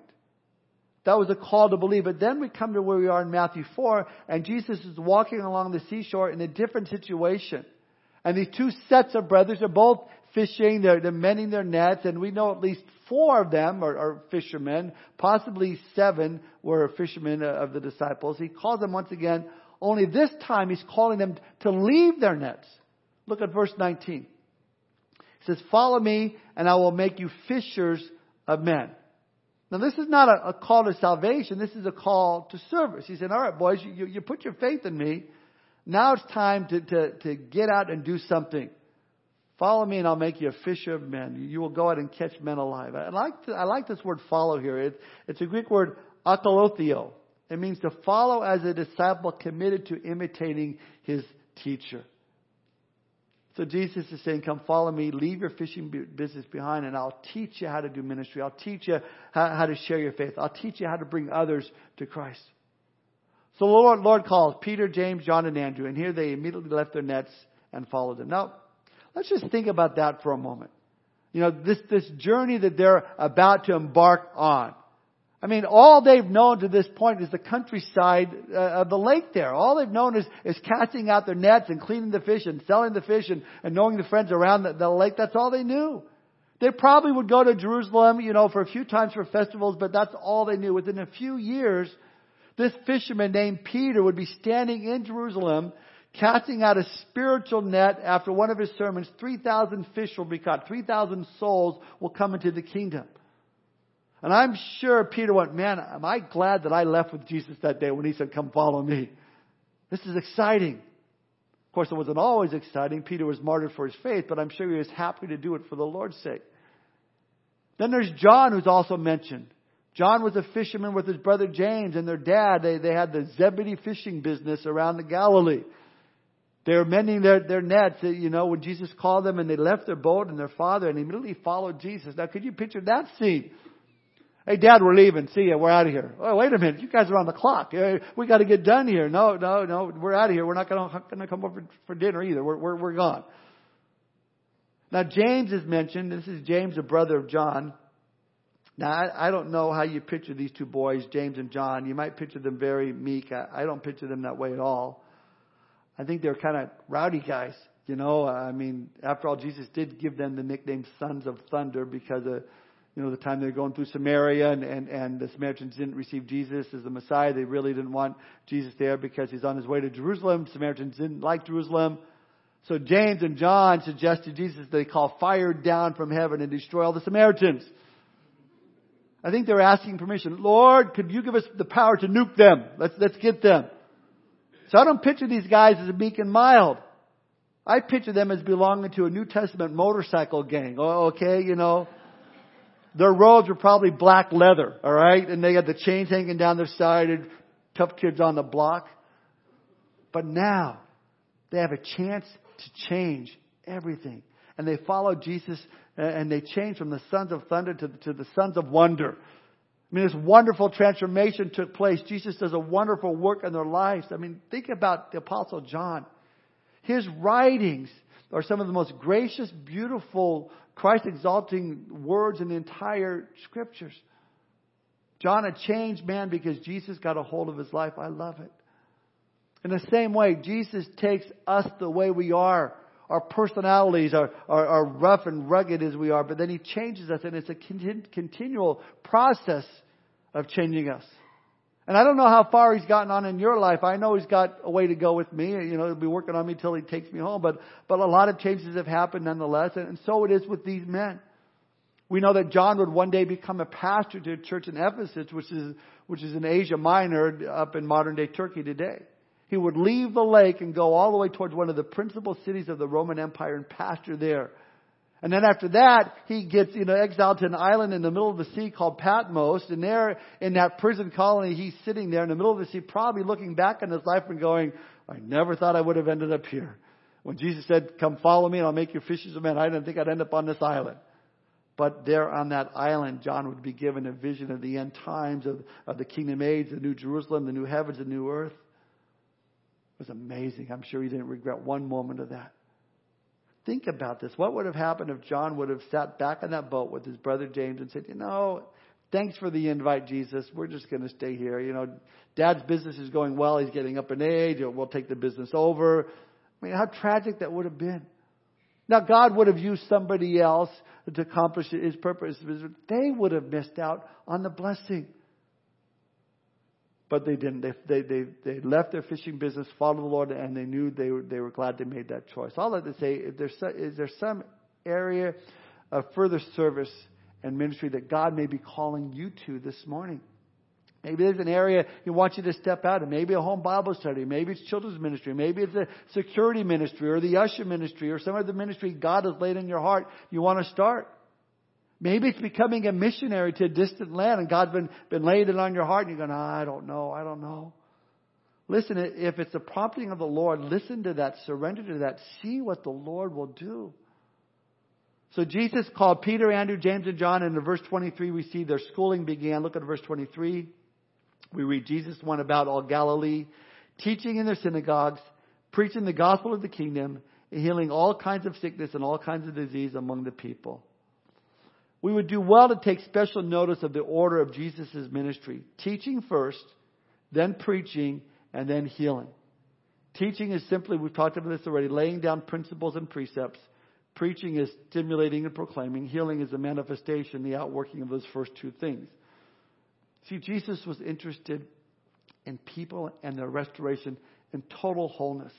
That was a call to believe. But then we come to where we are in Matthew 4, and Jesus is walking along the seashore in a different situation. And these two sets of brothers are both fishing, they're, they're mending their nets, and we know at least four of them are, are fishermen, possibly seven were fishermen of the disciples. He calls them once again, only this time he's calling them to leave their nets. Look at verse 19. He says, Follow me, and I will make you fishers of men. Now, this is not a, a call to salvation. This is a call to service. He said, All right, boys, you, you put your faith in me. Now it's time to, to, to get out and do something. Follow me and I'll make you a fisher of men. You will go out and catch men alive. I like, to, I like this word follow here. It, it's a Greek word akoloutheo. It means to follow as a disciple committed to imitating his teacher. So Jesus is saying, come follow me, leave your fishing business behind, and I'll teach you how to do ministry. I'll teach you how, how to share your faith. I'll teach you how to bring others to Christ. So the Lord, Lord calls Peter, James, John, and Andrew, and here they immediately left their nets and followed him. Now, let's just think about that for a moment. You know, this, this journey that they're about to embark on. I mean, all they've known to this point is the countryside uh, of the lake there. All they've known is, is casting out their nets and cleaning the fish and selling the fish and, and knowing the friends around the, the lake. That's all they knew. They probably would go to Jerusalem, you know, for a few times for festivals, but that's all they knew. Within a few years, this fisherman named Peter would be standing in Jerusalem casting out a spiritual net after one of his sermons. 3,000 fish will be caught. 3,000 souls will come into the kingdom. And I'm sure Peter went, man, am I glad that I left with Jesus that day when he said, come follow me. This is exciting. Of course, it wasn't always exciting. Peter was martyred for his faith, but I'm sure he was happy to do it for the Lord's sake. Then there's John who's also mentioned. John was a fisherman with his brother James and their dad. They, they had the Zebedee fishing business around the Galilee. They were mending their, their nets, you know, when Jesus called them and they left their boat and their father and immediately followed Jesus. Now, could you picture that scene? Hey, Dad, we're leaving. See ya. We're out of here. Oh, wait a minute. You guys are on the clock. Eh, we got to get done here. No, no, no. We're out of here. We're not going to come over for dinner either. We're, we're, we're gone. Now, James is mentioned. This is James, the brother of John. Now, I, I don't know how you picture these two boys, James and John. You might picture them very meek. I, I don't picture them that way at all. I think they're kind of rowdy guys. You know, I mean, after all, Jesus did give them the nickname Sons of Thunder because of you know, the time they were going through Samaria and, and, and the Samaritans didn't receive Jesus as the Messiah. They really didn't want Jesus there because he's on his way to Jerusalem. Samaritans didn't like Jerusalem. So James and John suggested Jesus they call fire down from heaven and destroy all the Samaritans. I think they're asking permission. Lord, could you give us the power to nuke them? Let's, let's get them. So I don't picture these guys as meek and mild. I picture them as belonging to a New Testament motorcycle gang. Oh, okay, you know. Their robes were probably black leather, alright? And they had the chains hanging down their side and tough kids on the block. But now, they have a chance to change everything. And they follow Jesus and they change from the sons of thunder to, to the sons of wonder. I mean, this wonderful transformation took place. Jesus does a wonderful work in their lives. I mean, think about the Apostle John. His writings are some of the most gracious, beautiful Christ exalting words in the entire scriptures. John, a changed man because Jesus got a hold of his life. I love it. In the same way, Jesus takes us the way we are. Our personalities are, are, are rough and rugged as we are, but then he changes us and it's a continual process of changing us. And I don't know how far he's gotten on in your life. I know he's got a way to go with me. You know, he'll be working on me till he takes me home. But, but a lot of changes have happened nonetheless. And, and so it is with these men. We know that John would one day become a pastor to a church in Ephesus, which is, which is in Asia Minor up in modern day Turkey today. He would leave the lake and go all the way towards one of the principal cities of the Roman Empire and pastor there. And then after that, he gets, you know, exiled to an island in the middle of the sea called Patmos. And there, in that prison colony, he's sitting there in the middle of the sea, probably looking back on his life and going, I never thought I would have ended up here. When Jesus said, come follow me and I'll make you fishers of men, I didn't think I'd end up on this island. But there on that island, John would be given a vision of the end times of, of the kingdom age, the new Jerusalem, the new heavens, the new earth. It was amazing. I'm sure he didn't regret one moment of that. Think about this. What would have happened if John would have sat back in that boat with his brother James and said, you know, thanks for the invite, Jesus. We're just going to stay here. You know, dad's business is going well. He's getting up in age. We'll take the business over. I mean, how tragic that would have been. Now, God would have used somebody else to accomplish his purpose. They would have missed out on the blessing but they didn't. They, they, they, they left their fishing business, followed the Lord, and they knew they were, they were glad they made that choice. All have to say, if there's, is there some area of further service and ministry that God may be calling you to this morning? Maybe there's an area He wants you to step out in. Maybe a home Bible study. Maybe it's children's ministry. Maybe it's a security ministry or the usher ministry or some other ministry God has laid in your heart you want to start. Maybe it's becoming a missionary to a distant land and God's been, been laying it on your heart and you're going, I don't know, I don't know. Listen, if it's the prompting of the Lord, listen to that, surrender to that, see what the Lord will do. So Jesus called Peter, Andrew, James, and John, and in verse 23 we see their schooling began. Look at verse 23. We read Jesus went about all Galilee, teaching in their synagogues, preaching the gospel of the kingdom, healing all kinds of sickness and all kinds of disease among the people. We would do well to take special notice of the order of Jesus' ministry. Teaching first, then preaching, and then healing. Teaching is simply, we've talked about this already, laying down principles and precepts. Preaching is stimulating and proclaiming. Healing is the manifestation, the outworking of those first two things. See, Jesus was interested in people and their restoration in total wholeness.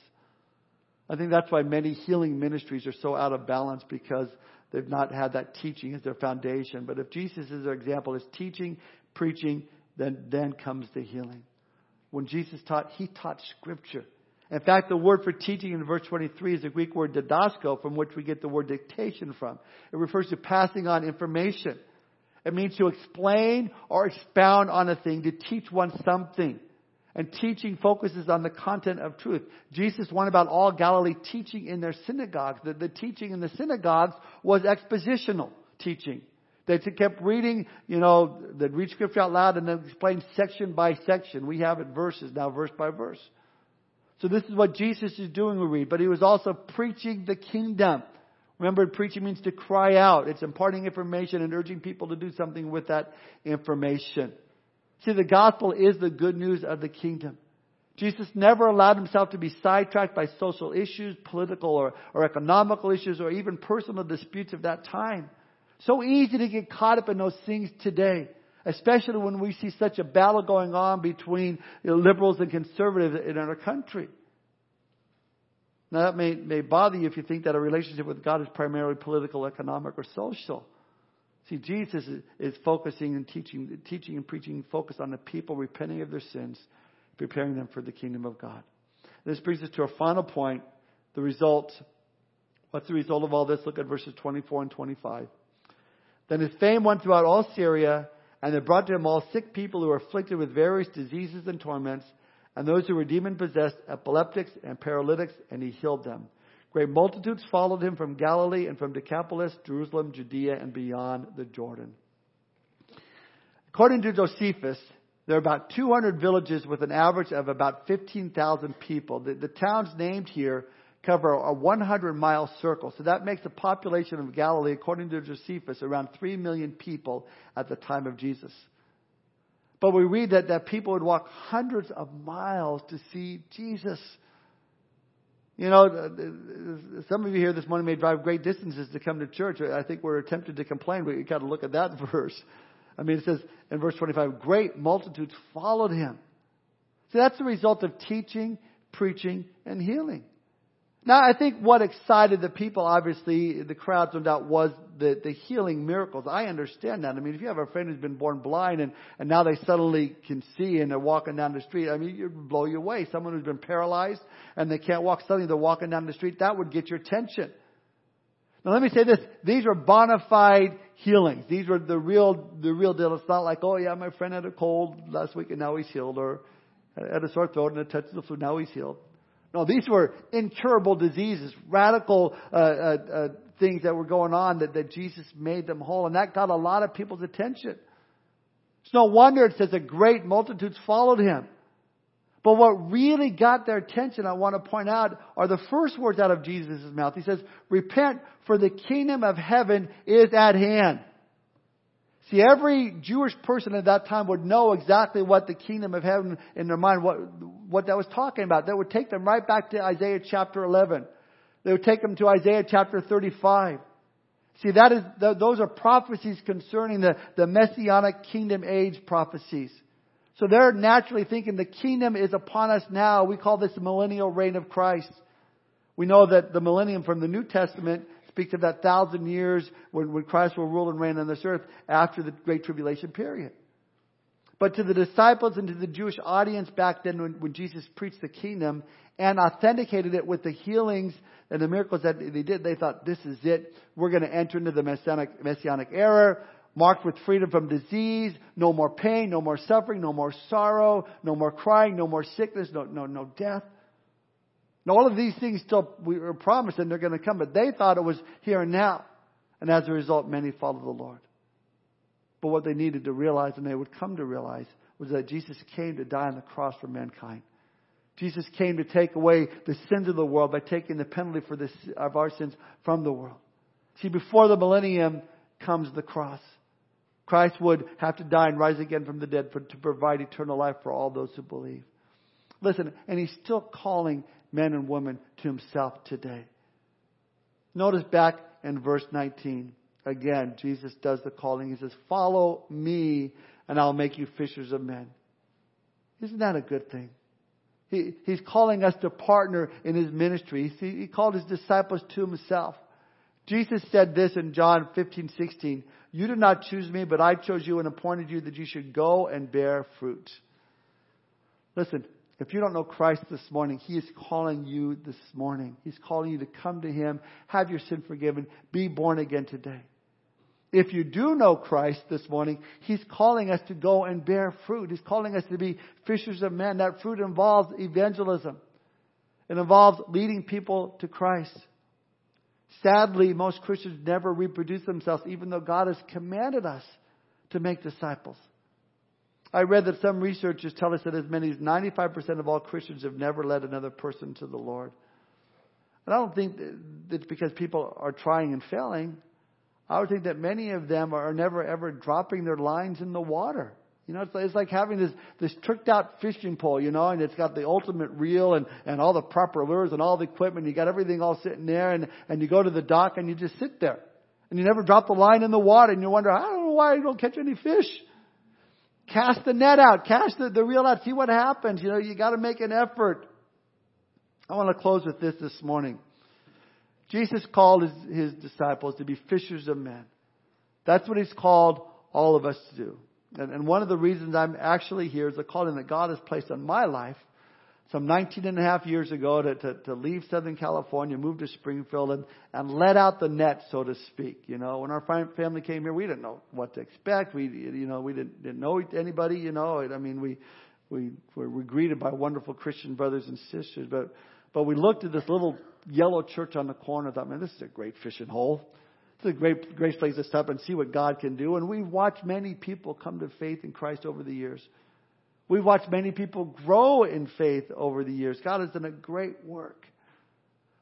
I think that's why many healing ministries are so out of balance because they've not had that teaching as their foundation. But if Jesus is their example, is teaching, preaching, then then comes the healing. When Jesus taught, he taught scripture. In fact, the word for teaching in verse 23 is the Greek word didasko, from which we get the word dictation from. It refers to passing on information. It means to explain or expound on a thing, to teach one something. And teaching focuses on the content of truth. Jesus went about all Galilee teaching in their synagogues. The, the teaching in the synagogues was expositional teaching. They kept reading, you know, they'd read scripture out loud and then explain section by section. We have it verses now, verse by verse. So this is what Jesus is doing, we read. But he was also preaching the kingdom. Remember, preaching means to cry out. It's imparting information and urging people to do something with that information. See, the gospel is the good news of the kingdom. Jesus never allowed himself to be sidetracked by social issues, political or, or economical issues, or even personal disputes of that time. So easy to get caught up in those things today, especially when we see such a battle going on between liberals and conservatives in our country. Now that may, may bother you if you think that a relationship with God is primarily political, economic, or social. See, Jesus is, focusing and teaching, teaching and preaching, focused on the people repenting of their sins, preparing them for the kingdom of God. This brings us to our final point, the result. What's the result of all this? Look at verses 24 and 25. Then his fame went throughout all Syria, and they brought to him all sick people who were afflicted with various diseases and torments, and those who were demon possessed, epileptics and paralytics, and he healed them. Great multitudes followed him from Galilee and from Decapolis, Jerusalem, Judea, and beyond the Jordan. According to Josephus, there are about 200 villages with an average of about 15,000 people. The, the towns named here cover a 100 mile circle. So that makes the population of Galilee, according to Josephus, around 3 million people at the time of Jesus. But we read that, that people would walk hundreds of miles to see Jesus. You know, some of you here this morning may drive great distances to come to church. I think we're tempted to complain, but you got to look at that verse. I mean, it says in verse 25, great multitudes followed him. See, that's the result of teaching, preaching, and healing. Now, I think what excited the people, obviously, the crowds, no doubt, was the, the healing miracles. I understand that. I mean, if you have a friend who's been born blind and, and now they suddenly can see and they're walking down the street, I mean, would blow you away. Someone who's been paralyzed and they can't walk, suddenly they're walking down the street, that would get your attention. Now let me say this, these were bona fide healings. These were the real, the real deal. It's not like, oh yeah, my friend had a cold last week and now he's healed or had a sore throat and a touch of the flu, now he's healed. No, these were incurable diseases, radical uh, uh, uh, things that were going on that, that Jesus made them whole, and that got a lot of people's attention. It's no wonder it says a great multitudes followed him. But what really got their attention, I want to point out, are the first words out of Jesus' mouth. He says, Repent, for the kingdom of heaven is at hand. See, every Jewish person at that time would know exactly what the kingdom of heaven in their mind, what, what that was talking about. That would take them right back to Isaiah chapter 11. They would take them to Isaiah chapter 35. See, that is, those are prophecies concerning the, the messianic kingdom age prophecies. So they're naturally thinking the kingdom is upon us now. We call this the millennial reign of Christ. We know that the millennium from the New Testament speaks of that thousand years when, when Christ will rule and reign on this earth after the Great Tribulation period. But to the disciples and to the Jewish audience back then when, when Jesus preached the kingdom and authenticated it with the healings and the miracles that they did, they thought, this is it. We're going to enter into the messianic, messianic era. marked with freedom from disease, no more pain, no more suffering, no more sorrow, no more crying, no more sickness, no, no, no death. Now, all of these things still we were promised and they're going to come, but they thought it was here and now. And as a result, many followed the Lord. But what they needed to realize and they would come to realize was that Jesus came to die on the cross for mankind. Jesus came to take away the sins of the world by taking the penalty for the, of our sins from the world. See, before the millennium comes the cross. Christ would have to die and rise again from the dead for, to provide eternal life for all those who believe. Listen, and he's still calling men and women to himself today. Notice back in verse 19. Again, Jesus does the calling. He says, Follow me, and I'll make you fishers of men. Isn't that a good thing? He, he's calling us to partner in his ministry. He, he called his disciples to himself. Jesus said this in John 15, 16. You did not choose me, but I chose you and appointed you that you should go and bear fruit. Listen, if you don't know Christ this morning, He is calling you this morning. He's calling you to come to Him, have your sin forgiven, be born again today. If you do know Christ this morning, He's calling us to go and bear fruit. He's calling us to be fishers of men. That fruit involves evangelism. It involves leading people to Christ. Sadly, most Christians never reproduce themselves, even though God has commanded us to make disciples. I read that some researchers tell us that as many as 95% of all Christians have never led another person to the Lord. And I don't think it's because people are trying and failing. I would think that many of them are never ever dropping their lines in the water. You know, it's like, it's like having this, this tricked out fishing pole, you know, and it's got the ultimate reel and, and all the proper lures and all the equipment. You got everything all sitting there and, and you go to the dock and you just sit there. And you never drop the line in the water and you wonder, I don't know why you don't catch any fish. Cast the net out, cast the, the reel out, see what happens. You know, you gotta make an effort. I want to close with this this morning. Jesus called his, his disciples to be fishers of men. That's what he's called all of us to do. And, and one of the reasons I'm actually here is the calling that God has placed on my life some 19 and a half years ago to, to, to leave Southern California, move to Springfield, and, and let out the net, so to speak. You know, when our family came here, we didn't know what to expect. We, you know, we didn't, didn't know anybody. You know, I mean, we we were, were greeted by wonderful Christian brothers and sisters, but but we looked at this little yellow church on the corner. and Thought, man, this is a great fishing hole. It's a great, great place to stop and see what God can do. And we've watched many people come to faith in Christ over the years. We've watched many people grow in faith over the years. God has done a great work.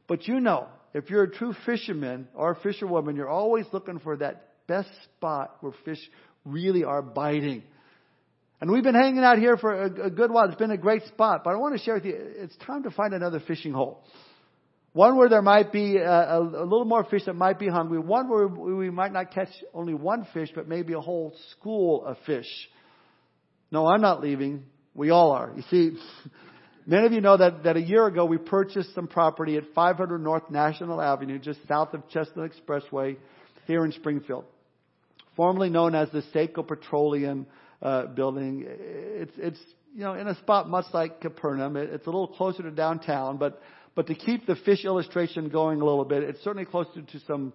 But you know, if you're a true fisherman or a fisherwoman, you're always looking for that best spot where fish really are biting. And we've been hanging out here for a, a good while. It's been a great spot. But I want to share with you, it's time to find another fishing hole. One where there might be a, a, a, little more fish that might be hungry. One where we might not catch only one fish, but maybe a whole school of fish. No, I'm not leaving. We all are. You see, many of you know that, that a year ago we purchased some property at 500 North National Avenue, just south of Chestnut Expressway here in Springfield. Formerly known as the Seco Petroleum uh, Building. It's, it's, you know, in a spot much like Capernaum. It, it's a little closer to downtown, but but to keep the fish illustration going a little bit, it's certainly closer to some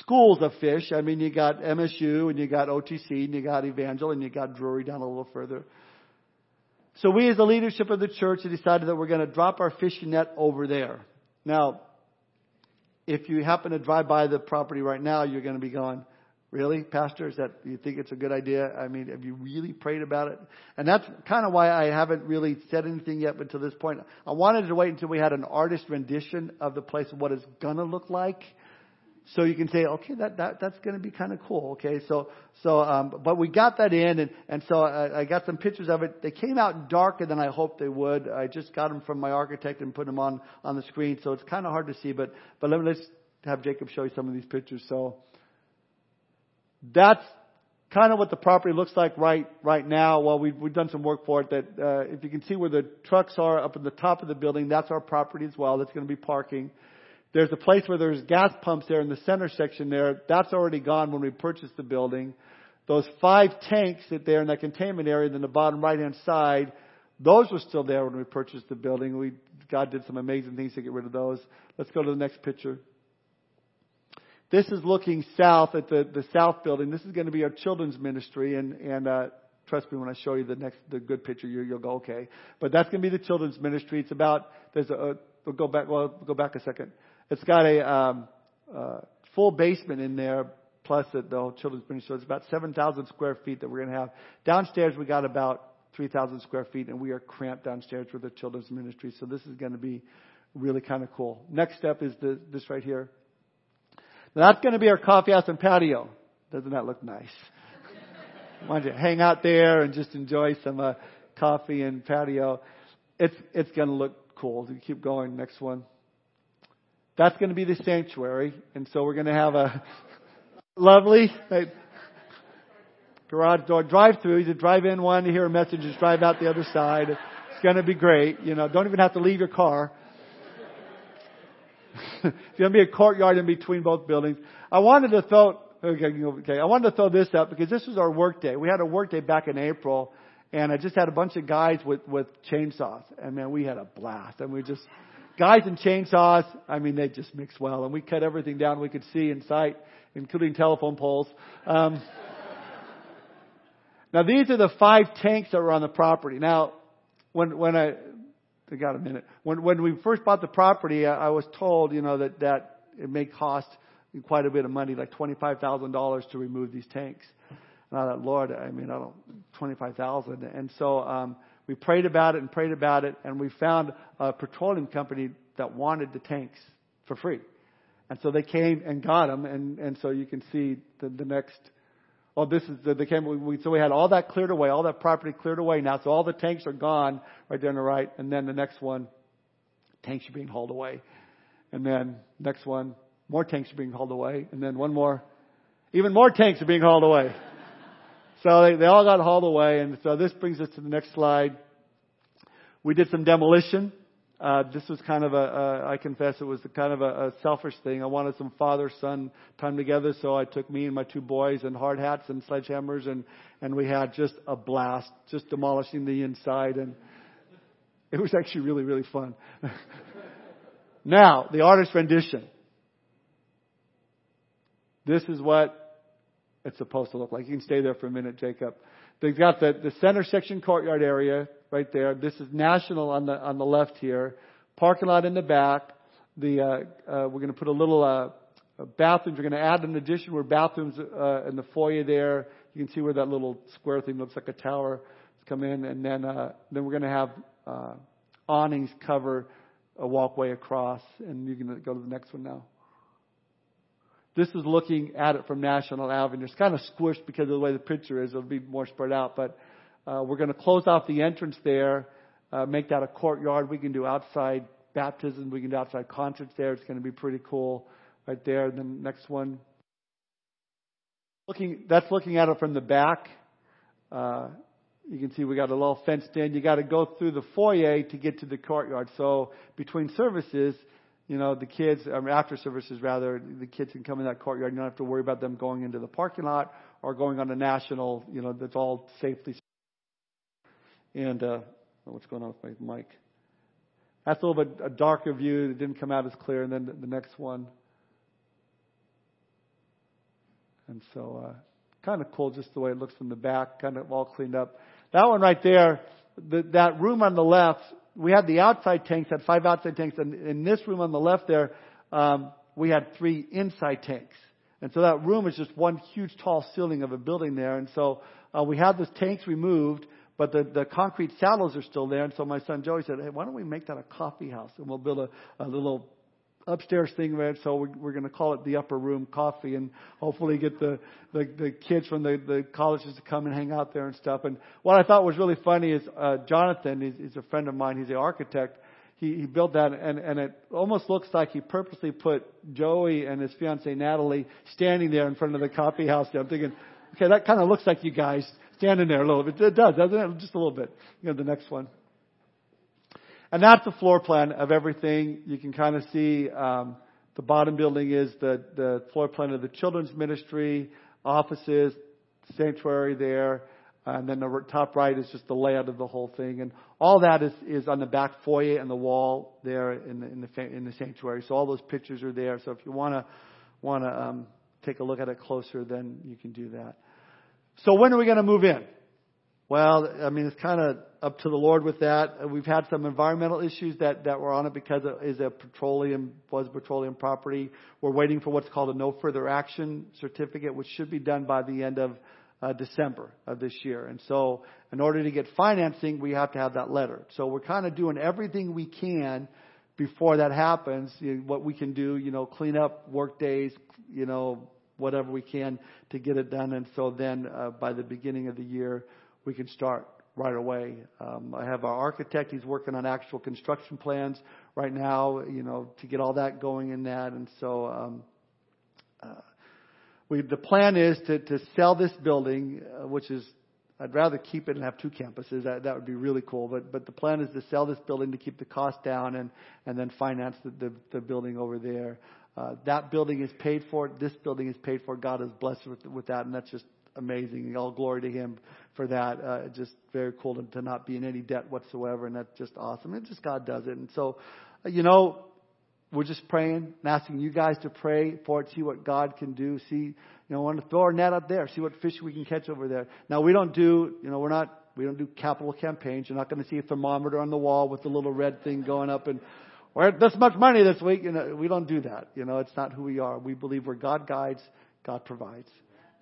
schools of fish. I mean, you got MSU and you got OTC and you got Evangel and you got Drury down a little further. So we as the leadership of the church decided that we're going to drop our fishing net over there. Now, if you happen to drive by the property right now, you're going to be going, Really, Pastor? Is that you think it's a good idea? I mean, have you really prayed about it? And that's kind of why I haven't really said anything yet until this point. I wanted to wait until we had an artist rendition of the place, what it's gonna look like. So you can say, okay, that, that that's going to be kind of cool. Okay, so so um, but we got that in, and and so I, I got some pictures of it. They came out darker than I hoped they would. I just got them from my architect and put them on on the screen, so it's kind of hard to see. But but let me let's have Jacob show you some of these pictures. So that's kind of what the property looks like right right now. Well, we've we've done some work for it. That uh, if you can see where the trucks are up at the top of the building, that's our property as well. That's going to be parking. There's a place where there's gas pumps there in the center section there. That's already gone when we purchased the building. Those five tanks that there in that containment area in the bottom right hand side, those were still there when we purchased the building. We God did some amazing things to get rid of those. Let's go to the next picture. This is looking south at the, the south building. This is going to be our children's ministry and, and, uh, trust me when I show you the next, the good picture, you, you'll go, okay. But that's going to be the children's ministry. It's about, there's a, a we'll go back, well, we'll go back a second. It's got a, um, uh, full basement in there, plus the, whole children's ministry. So it's about 7,000 square feet that we're going to have. Downstairs we got about 3,000 square feet and we are cramped downstairs with the children's ministry. So this is going to be really kind of cool. Next step is the, this right here. Now that's going to be our coffee house and patio. Doesn't that look nice? Why don't you hang out there and just enjoy some uh, coffee and patio? It's it's going to look cool. You keep going. Next one. That's going to be the sanctuary, and so we're going to have a lovely garage door drive-through. You drive in one, you hear a message, just drive out the other side. It's going to be great. You know, don't even have to leave your car. it's going to be a courtyard in between both buildings. I wanted to throw, okay, okay, I wanted to throw this up because this was our work day. We had a work day back in April and I just had a bunch of guys with, with chainsaws and man, we had a blast and we just, guys and chainsaws, I mean, they just mix well and we cut everything down we could see in sight, including telephone poles. Um, now these are the five tanks that were on the property. Now, when, when I, I got a minute. When when we first bought the property, I, I was told, you know, that that it may cost quite a bit of money, like twenty five thousand dollars to remove these tanks. And I thought, Lord, I mean, I don't twenty five thousand. And so um, we prayed about it and prayed about it, and we found a petroleum company that wanted the tanks for free. And so they came and got them, and and so you can see the the next Oh, this is the, the camera. We, so we had all that cleared away, all that property cleared away now. So all the tanks are gone right there on the right. And then the next one, tanks are being hauled away. And then next one, more tanks are being hauled away. And then one more, even more tanks are being hauled away. So they, they all got hauled away. And so this brings us to the next slide. We did some demolition. Uh, this was kind of a, a, I confess it was kind of a, a selfish thing. I wanted some father son time together, so I took me and my two boys and hard hats and sledgehammers, and and we had just a blast, just demolishing the inside, and it was actually really really fun. now the artist rendition. This is what it's supposed to look like. You can stay there for a minute, Jacob. They've got the, the center section courtyard area right there. This is National on the on the left here. Parking lot in the back. The uh, uh, we're going to put a little uh, bathrooms. We're going to add an addition where bathrooms uh, in the foyer there. You can see where that little square thing looks like a tower. Come in, and then uh, then we're going to have uh, awnings cover a walkway across. And you can go to the next one now. This is looking at it from National Avenue. It's kind of squished because of the way the picture is. It'll be more spread out, but uh, we're going to close off the entrance there, uh, make that a courtyard. We can do outside baptism. We can do outside concerts there. It's going to be pretty cool right there. And then next one. Looking, that's looking at it from the back. Uh, you can see we got a little fenced in. You got to go through the foyer to get to the courtyard. So between services, you know, the kids, I mean, after services rather, the kids can come in that courtyard. You don't have to worry about them going into the parking lot or going on a national, you know, that's all safely. And, uh, what's going on with my mic? That's a little bit a darker view. It didn't come out as clear. And then the, the next one. And so, uh, kind of cool just the way it looks from the back, kind of all cleaned up. That one right there, the, that room on the left, we had the outside tanks, had five outside tanks, and in this room on the left there, um, we had three inside tanks. And so that room is just one huge tall ceiling of a building there. And so uh, we had those tanks removed, but the, the concrete saddles are still there. And so my son Joey said, hey, why don't we make that a coffee house? And we'll build a, a little upstairs thing there, so we're, we're going to call it the upper room coffee, and hopefully get the, the the kids from the the colleges to come and hang out there and stuff. And what I thought was really funny is uh, Jonathan, he's, he's a friend of mine. He's the architect. He he built that, and and it almost looks like he purposely put Joey and his fiancee Natalie standing there in front of the coffee house. I'm thinking, okay, that kind of looks like you guys standing there a little bit. It does, doesn't it? Just a little bit. You know, the next one. And that's the floor plan of everything. You can kind of see um, the bottom building is the, the floor plan of the children's ministry, offices, sanctuary there, and then the top right is just the layout of the whole thing. And all that is, is on the back foyer and the wall there in the, in the, in the sanctuary. So all those pictures are there. So if you want to want to um, take a look at it closer, then you can do that. So when are we going to move in? Well, I mean, it's kind of up to the Lord with that. We've had some environmental issues that, that were on it because it is a petroleum, was petroleum property. We're waiting for what's called a no further action certificate, which should be done by the end of uh, December of this year. And so in order to get financing, we have to have that letter. So we're kind of doing everything we can before that happens. You know, what we can do, you know, clean up work days, you know, whatever we can to get it done. And so then uh, by the beginning of the year, we can start right away. Um, I have our architect; he's working on actual construction plans right now, you know, to get all that going in that. And so, um, uh, we the plan is to to sell this building, uh, which is I'd rather keep it and have two campuses. That that would be really cool. But but the plan is to sell this building to keep the cost down and and then finance the the, the building over there. Uh, that building is paid for. This building is paid for. God is blessed with with that, and that's just amazing. All glory to Him for that. Uh, just very cool to, to not be in any debt whatsoever, and that's just awesome. It just God does it. And so, uh, you know, we're just praying and asking you guys to pray for it, see what God can do. See, you know, want to throw our net out there, see what fish we can catch over there. Now we don't do, you know, we're not, we don't do capital campaigns. You're not going to see a thermometer on the wall with the little red thing going up and, we're this much money this week. You know, we don't do that. You know, it's not who we are. We believe where God guides, God provides.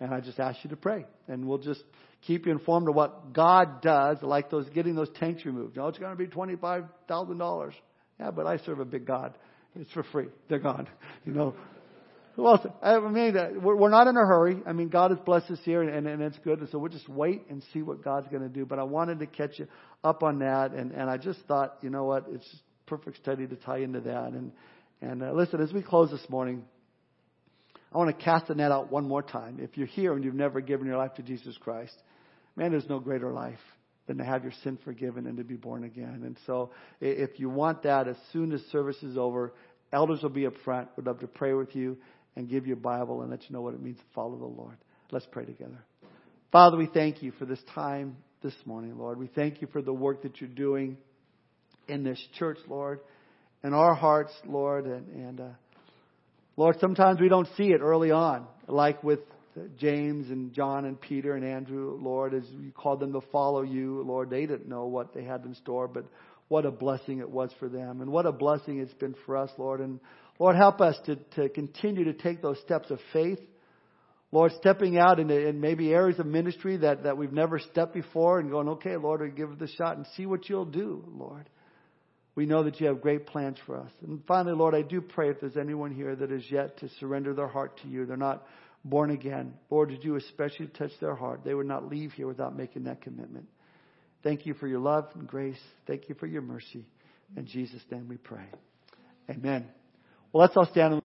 And I just ask you to pray. And we'll just keep you informed of what God does, like those getting those tanks removed. You know, it's going to be twenty-five thousand dollars. Yeah, but I serve a big God. It's for free. They're gone. You know. Well. I mean, we're not in a hurry. I mean, God has blessed us here, and, and it's good. And so we'll just wait and see what God's going to do. But I wanted to catch you up on that, and, and I just thought, you know what? It's perfect study to tie into that. And and uh, listen, as we close this morning. I want to cast the net out one more time. If you're here and you've never given your life to Jesus Christ, man, there's no greater life than to have your sin forgiven and to be born again. And so if you want that, as soon as service is over, elders will be up front. We'd love to pray with you and give you a Bible and let you know what it means to follow the Lord. Let's pray together. Father, we thank you for this time this morning, Lord. We thank you for the work that you're doing in this church, Lord, in our hearts, Lord, and, and uh, Lord, sometimes we don't see it early on, like with James and John and Peter and Andrew, Lord, as you called them to follow you, Lord, they didn't know what they had in store, but what a blessing it was for them. And what a blessing it's been for us, Lord. And Lord, help us to, to continue to take those steps of faith. Lord, stepping out in, in maybe areas of ministry that, that we've never stepped before and going, okay, Lord, give it a shot and see what you'll do, Lord we know that you have great plans for us. And finally, Lord, I do pray if there's anyone here that is yet to surrender their heart to you, they're not born again. Lord, did you especially touch their heart? They would not leave here without making that commitment. Thank you for your love and grace. Thank you for your mercy. In Jesus' name we pray. Amen. Well, let's all stand.